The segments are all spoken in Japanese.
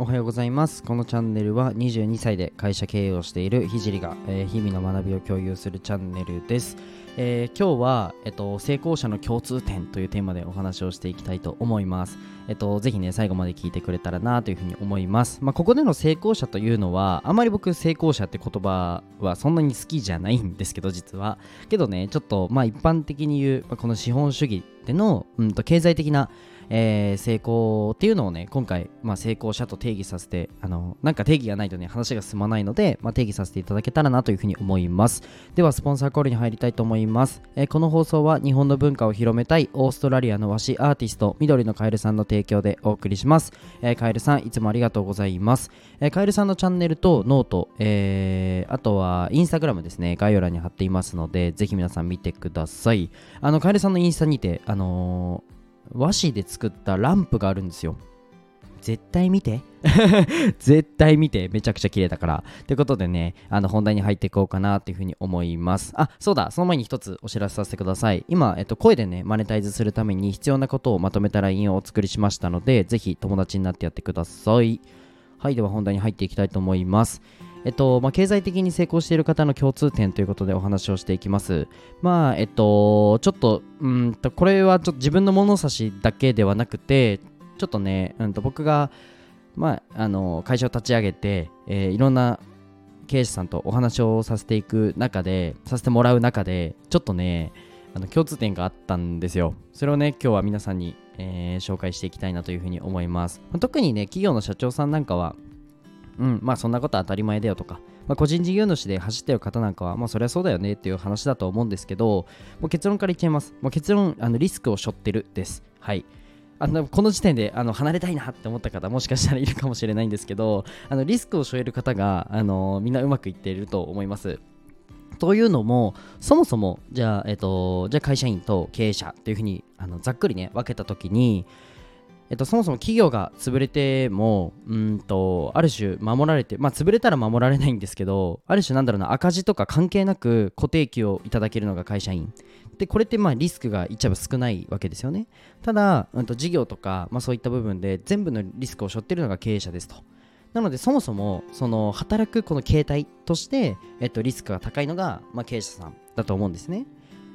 おはようございますこのチャンネルは22歳で会社経営をしているひじりが、えー日々の学びを共有するチャンネルです、えー今日は、えっと、成功者の共通点というテーマでお話をしていきたいと思いますえっと、ぜひね、最後まで聞いてくれたらなというふうに思います。まあ、ここでの成功者というのは、あまり僕、成功者って言葉はそんなに好きじゃないんですけど、実は。けどね、ちょっと、まあ、一般的に言う、まあこの資本主義での、うんと、経済的な、えー成功っていうのをね、今回、まあ、成功者と定義させて、あの、なんか定義がないとね、話が進まないので、まあ、定義させていただけたらなというふうに思います。では、スポンサーコールに入りたいと思います。えーこの放送は日本の文化を広めたいオーストラリアの和紙アーティスト、緑のカエルさんの提供でお送りします。えーカエルさん、いつもありがとうございます。えーカエルさんのチャンネルとノート、えーあとはインスタグラムですね、概要欄に貼っていますので、ぜひ皆さん見てください。あの、カエルさんのインスタにて、あのー和紙で作ったランプがあるんですよ。絶対見て。絶対見て。めちゃくちゃ綺麗だから。ということでねあの本題に入っていこうかなっていうふうに思います。あそうだ。その前に一つお知らせさせてください。今、えっと、声でねマネタイズするために必要なことをまとめた LINE をお作りしましたのでぜひ友達になってやってください。はい。では本題に入っていきたいと思います。えっとまあ、経済的に成功している方の共通点ということでお話をしていきます。まあ、えっと、ちょっと、うんと、これはちょっと自分の物差しだけではなくて、ちょっとね、うんと、僕が、まあ、あの会社を立ち上げて、えーいろんな経営者さんとお話をさせていく中でさせてもらう中でちょっとねあの共通点があったんですよそれをね今日は皆さんに、えー紹介していきたいなというふうに思います、特にね企業の社長さんなんかはうんまあそんなこと当たり前だよとか、まあ、個人事業主で走ってる方なんかはまあそりゃそうだよねっていう話だと思うんですけどもう結論から言っちゃいます。もう結論あのリスクを背負ってるです。はい。あのこの時点であの離れたいなって思った方もしかしたらいるかもしれないんですけどあのリスクを背負える方があのみんなうまくいっていると思います。というのもそもそもじゃあ,、えっとじゃあ会社員と経営者っていうふうにあのざっくりね分けた時に、えっと、そもそも企業が潰れてもうんとある種守られてまあ潰れたら守られないんですけどある種なんだろうな赤字とか関係なく固定給をいただけるのが会社員。でこれってまあリスクが言っちゃえば少ないわけですよね。ただ、うん、と事業とか、まあ、そういった部分で全部のリスクを背負ってるのが経営者ですと。なのでそもそもその働くこの形態として、えっと、リスクが高いのが、まあ、経営者さんだと思うんですね。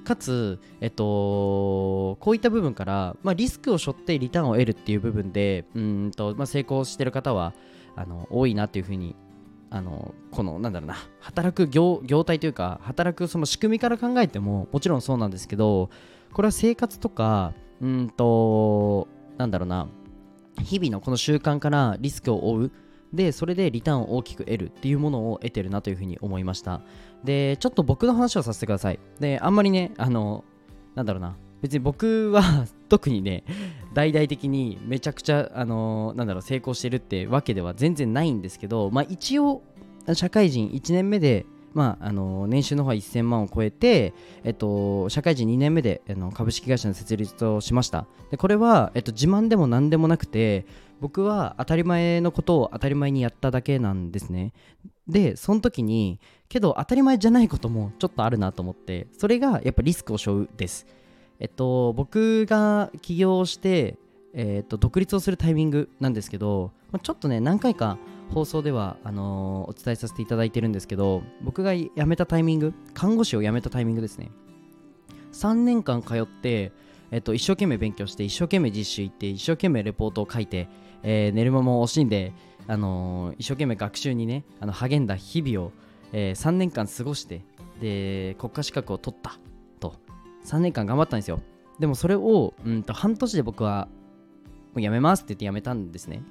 かつ、えっと、こういった部分から、まあ、リスクを背負ってリターンを得るっていう部分でうんと、まあ、成功してる方はあの多いなっていうふうにあのこのなんだろうな働く業業態というか働くその仕組みから考えてももちろんそうなんですけどこれは生活とかうんとなんだろうな日々のこの習慣からリスクを負うでそれでリターンを大きく得るっていうものを得てるなというふうに思いました。でちょっと僕の話をさせてください。であんまりねあのなんだろうな。別に僕は特にね大々的にめちゃくちゃあのなんだろう成功してるってわけでは全然ないんですけどまあ一応社会人1年目でまあ、あの年収の方は1000万を超えて、えっと、社会人2年目であの株式会社の設立をしました。でこれは、えっと、自慢でも何でもなくて僕は当たり前のことを当たり前にやっただけなんですね。でその時にけど当たり前じゃないこともちょっとあるなと思ってそれがやっぱリスクを背負うです。えっと僕が起業してえっと独立をするタイミングなんですけどまあちょっとね何回か放送ではあのーお伝えさせていただいてるんですけど僕が辞めたタイミング看護師を辞めたタイミングですね。3年間通って、えっと、一生懸命勉強して一生懸命実習行って一生懸命レポートを書いて、えー寝る間も惜しんで、あのー一生懸命学習にねあの励んだ日々を、え3年間過ごしてで国家資格を取ったと。3年間頑張ったんですよ。でもそれをうんと半年で僕はもう辞めますって言って辞めたんですね。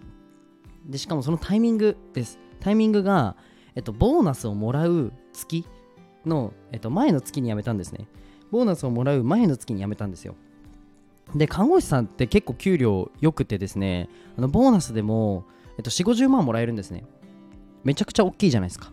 でしかもそのタイミングです。タイミングが、えっと、ボーナスをもらう月の、えっと、前の月に辞めたんですね。ボーナスをもらう前の月に辞めたんですよ。で看護師さんって結構給料良くてですねあのボーナスでも、えっと、4 5 0万もらえるんですね。めちゃくちゃ大きいじゃないですか。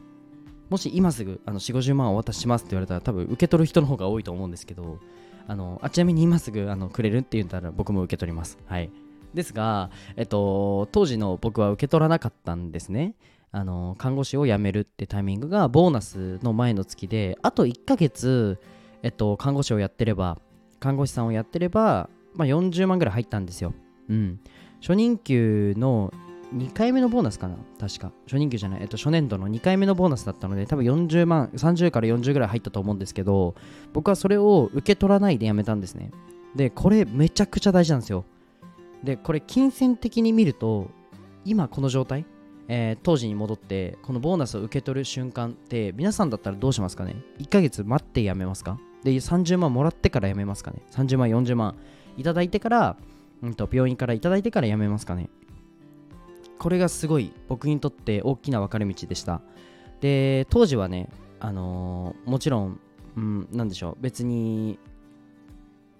もし今すぐあの4 5 0万お渡ししますって言われたら多分受け取る人の方が多いと思うんですけどあのあちなみに今すぐあのくれるって言ったら僕も受け取ります。はい。ですが、えっと、当時の僕は受け取らなかったんですねあの看護師を辞めるってタイミングがボーナスの前の月であと1ヶ月、えっと、看護師をやってれば看護師さんをやってれば、まあ、40万ぐらい入ったんですよ。うん。初任給の2回目のボーナスかな確か初任給じゃない、えっと、初年度の2回目のボーナスだったので多分40万30から40ぐらい入ったと思うんですけど僕はそれを受け取らないで辞めたんですねでこれめちゃくちゃ大事なんですよでこれ金銭的に見ると今この状態、えー、当時に戻ってこのボーナスを受け取る瞬間って皆さんだったらどうしますかね？1ヶ月待って辞めますか？で30万もらってから辞めますかね？30万40万いただいてから、うん、と病院からいただいてから辞めますかね？これがすごい僕にとって大きな分かれ道でした。で当時はねあのー、もちろん、うん、なんでしょう？別に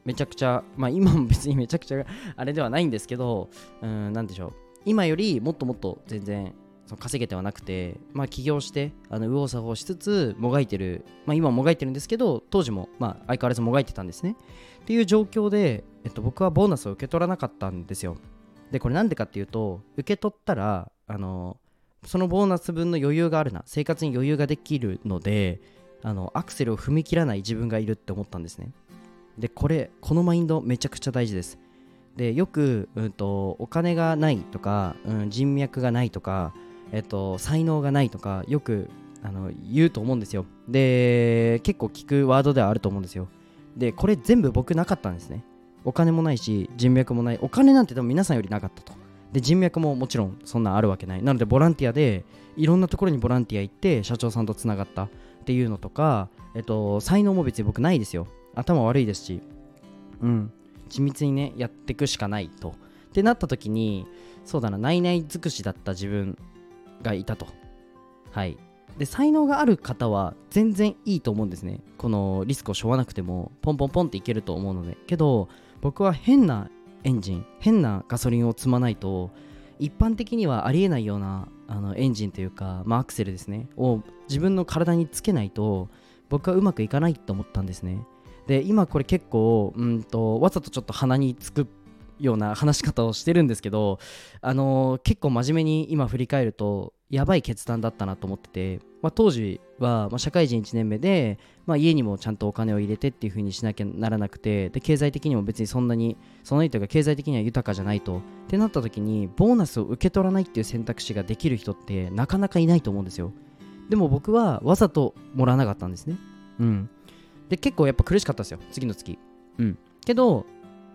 めちゃくちゃまあ今も別にめちゃくちゃあれではないんですけどうんなんでしょう。今よりもっともっと全然その稼げてはなくて、まあ、起業してあの右往左往しつつもがいてる、まあ、今ももがいてるんですけど当時も、まあ、相変わらずもがいてたんですね。っていう状況で、えっと、僕はボーナスを受け取らなかったんですよ。でこれなんでかっていうと受け取ったらあのそのボーナス分の余裕があるな生活に余裕ができるのであのアクセルを踏み切らない自分がいるって思ったんですね。でこれこのマインドめちゃくちゃ大事です。でよく、うんと、お金がないとか、うん、人脈がないとか、えっと、才能がないとかよくあの言うと思うんですよ。で結構聞くワードではあると思うんですよ。でこれ全部僕なかったんですね。お金もないし人脈もない。お金なんてでも皆さんよりなかったと。で人脈ももちろんそんなあるわけない。なのでボランティアでいろんなところにボランティア行って社長さんとつながったっていうのとか、えっと、才能も別に僕ないですよ。頭悪いですしうん。緻密にねやっていくしかないと。ってなった時にそうだな内々尽くしだった自分がいたと。はい。で才能がある方は全然いいと思うんですね。このリスクを背負わなくてもポンポンポンっていけると思うので。けど僕は変なエンジン変なガソリンを積まないと一般的にはありえないようなあのエンジンというか、まあ、アクセルですね。を自分の体につけないと僕はうまくいかないと思ったんですね。で今これ結構うんとわざとちょっと鼻につくような話し方をしてるんですけどあのー、結構真面目に今振り返るとやばい決断だったなと思ってて、まあ、当時は、まあ、社会人1年目で、まあ、家にもちゃんとお金を入れてっていう風にしなきゃならなくてで経済的にも別にそんなにその人が経済的には豊かじゃないと。ってなった時にボーナスを受け取らないっていう選択肢ができる人ってなかなかいないと思うんですよ。でも僕はわざともらわなかったんですね。うん。で結構やっぱ苦しかったですよ次の月。うん。けど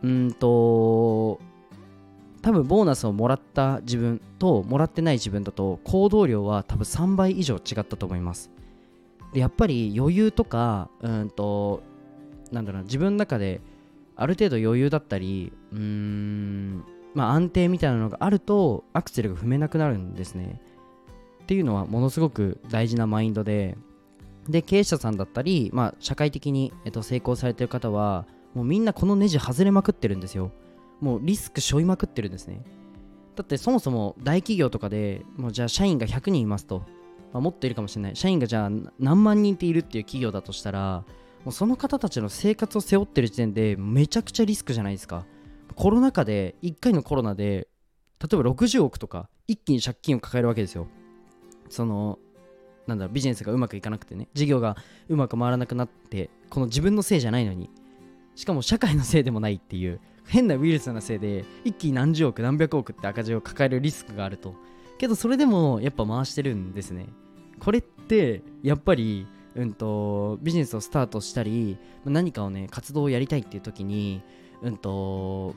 うんと多分ボーナスをもらった自分ともらってない自分だと行動量は多分3倍以上違ったと思います。でやっぱり余裕とかうんとなんだろう自分の中である程度余裕だったりうーんまあ安定みたいなのがあるとアクセルが踏めなくなるんですね。っていうのはものすごく大事なマインドでで経営者さんだったり、まあ、社会的に、えっと、成功されてる方はもうみんなこのネジ外れまくってるんですよ。もうリスク背負いまくってるんですね。だってそもそも大企業とかでもうじゃあ社員が100人いますと、まあ、もっといるかもしれない。社員がじゃあ何万人っているっていう企業だとしたらもうその方たちの生活を背負ってる時点でめちゃくちゃリスクじゃないですか。コロナ禍で1回のコロナで例えば60億とか一気に借金を抱えるわけですよ。そのなんだろうビジネスがうまくいかなくてね事業がうまく回らなくなってこの自分のせいじゃないのにしかも社会のせいでもないっていう変なウイルスのせいで一気に何十億何百億って赤字を抱えるリスクがあると。けどそれでもやっぱ回してるんですね。これってやっぱりうんとビジネスをスタートしたり何かをね活動をやりたいっていう時にうんと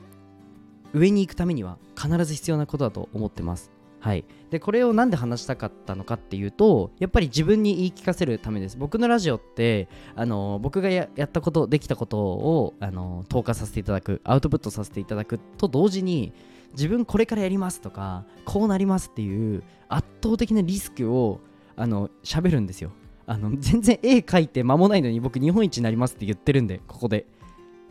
上に行くためには必ず必要なことだと思ってます。はい、でこれを何で話したかったのかっていうとやっぱり自分に言い聞かせるためです。僕のラジオってあの僕がやったことできたことをあの投下させていただくアウトプットさせていただくと同時に自分これからやりますとかこうなりますっていう圧倒的なリスクをあの喋るんですよ。あの全然絵描いて間もないのに僕日本一になりますって言ってるんでここで。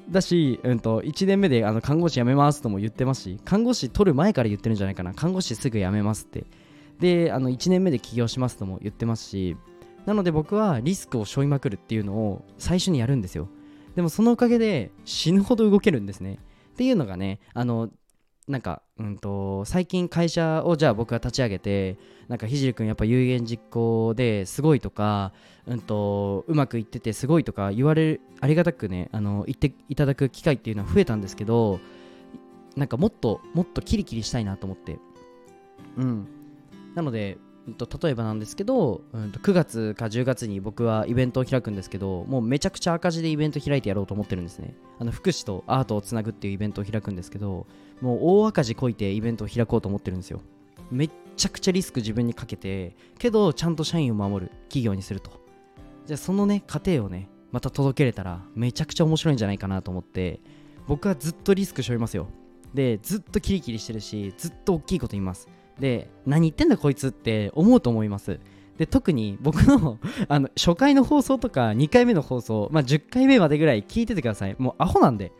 だし、うんと、1年目であの看護師辞めますとも言ってますし、看護師取る前から言ってるんじゃないかな。看護師すぐ辞めますって。で、あの1年目で起業しますとも言ってますし、なので僕はリスクを背負いまくるっていうのを最初にやるんですよ。でもそのおかげで死ぬほど動けるんですね。っていうのがね、あの、なんか、うんと、最近会社をじゃあ僕が立ち上げて、なんかひじりくんやっぱ有言実行ですごいとか、うんと、うまくいっててすごいとか言われる、ありがたくね、あの、言っていただく機会っていうのは増えたんですけど、なんかもっと、もっとキリキリしたいなと思って。うんなので例えばなんですけど、うん、と9月か10月に僕はイベントを開くんですけどもうめちゃくちゃ赤字でイベント開いてやろうと思ってるんですね。あの福祉とアートをつなぐっていうイベントを開くんですけどもう大赤字こいてイベントを開こうと思ってるんですよ。めっちゃくちゃリスク自分にかけてけどちゃんと社員を守る企業にすると。じゃあそのね過程をねまた届けれたらめちゃくちゃ面白いんじゃないかなと思って僕はずっとリスク背負いますよ。でずっとキリキリしてるしずっと大きいこと言います。で何言ってんだこいつって思うと思います。で特に僕の あの初回の放送とか2回目の放送、まあ、10回目までぐらい聞いててください。もうアホなんで。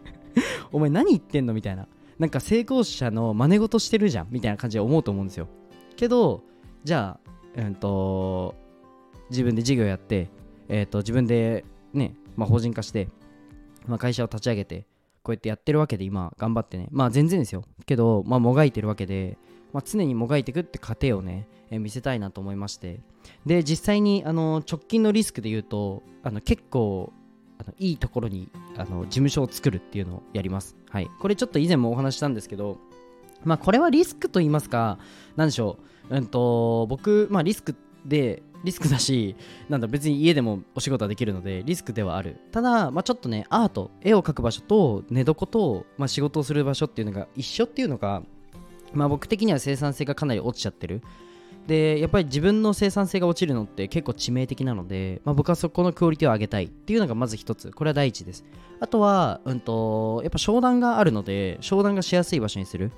お前何言ってんのみたいな。なんか成功者の真似事してるじゃん。みたいな感じで思うと思うんですよ。けどじゃあうんと自分で事業やって、えー、と自分でね、まあ、法人化して、まあ、会社を立ち上げてこうやってやってるわけで今頑張ってね。まあ全然ですよ。けどまあもがいてるわけでまあ、常にもがいていくって過程をね、えー、見せたいなと思いましてで実際にあの直近のリスクで言うとあの結構あのいいところにあの事務所を作るっていうのをやります。はい、これちょっと以前もお話したんですけど、まあ、これはリスクと言いますか、なんでしょう、うんと、僕、まあ、リスクで、リスクだし、なんだ、別に家でもお仕事はできるので、リスクではある。ただ、まあ、ちょっとね、アート、絵を描く場所と寝床と、まあ、仕事をする場所っていうのが一緒っていうのが、まあ、僕的には生産性がかなり落ちちゃってる。で、やっぱり自分の生産性が落ちるのって結構致命的なので、まあ、僕はそこのクオリティを上げたいっていうのがまず一つ。これは第一です。あとは、うんと、やっぱ商談があるので、商談がしやすい場所にする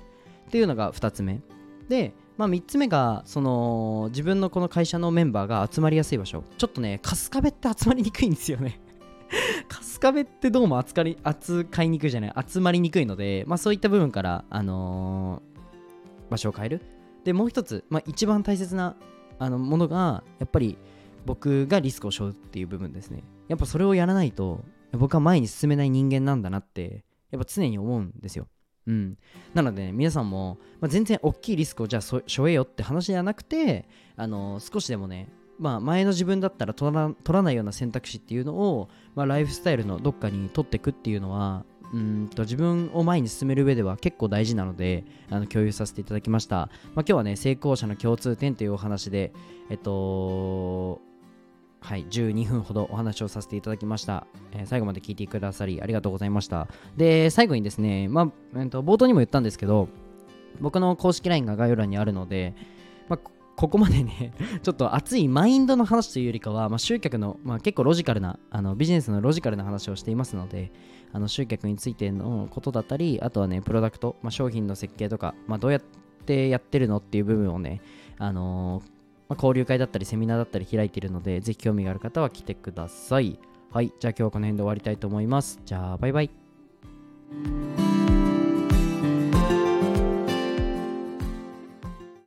っていうのが二つ目。で、まあ、3つ目がその自分のこの会社のメンバーが集まりやすい場所ちょっとね春日部って集まりにくいんですよね春日部ってどうも扱い扱いにくいじゃない集まりにくいので、まあ、そういった部分から、あのー、場所を変える。でもう一つ、まあ、一番大切なあのものがやっぱり僕がリスクを背負うっていう部分ですね。やっぱそれをやらないと僕は前に進めない人間なんだなってやっぱ常に思うんですよ。うん、なので、ね、皆さんも、まあ、全然大きいリスクをじゃあ背負えよって話じゃなくて、あの少しでもね、まあ、前の自分だったら取ら取らないような選択肢っていうのを、まあ、ライフスタイルのどっかに取っていくっていうのはうんと自分を前に進める上では結構大事なのであの共有させていただきました、まあ、今日はね成功者の共通点というお話でえっとはい、12分ほどお話をさせていただきました、えー、最後まで聞いてくださりありがとうございました。で最後にですね、まあえー、と冒頭にも言ったんですけど僕の公式 LINE が概要欄にあるので、まあ、ここまでね ちょっと熱いマインドの話というよりかは、まあ、集客の、まあ、結構ロジカルなあのビジネスのロジカルな話をしていますのであの集客についてのことだったりあとはねプロダクト、まあ、商品の設計とか、まあ、どうやってやってるのっていう部分をね、あのー、まあ、交流会だったりセミナーだったり開いているのでぜひ興味がある方は来てください。はいじゃあ今日はこの辺で終わりたいと思います。じゃあバイバイ。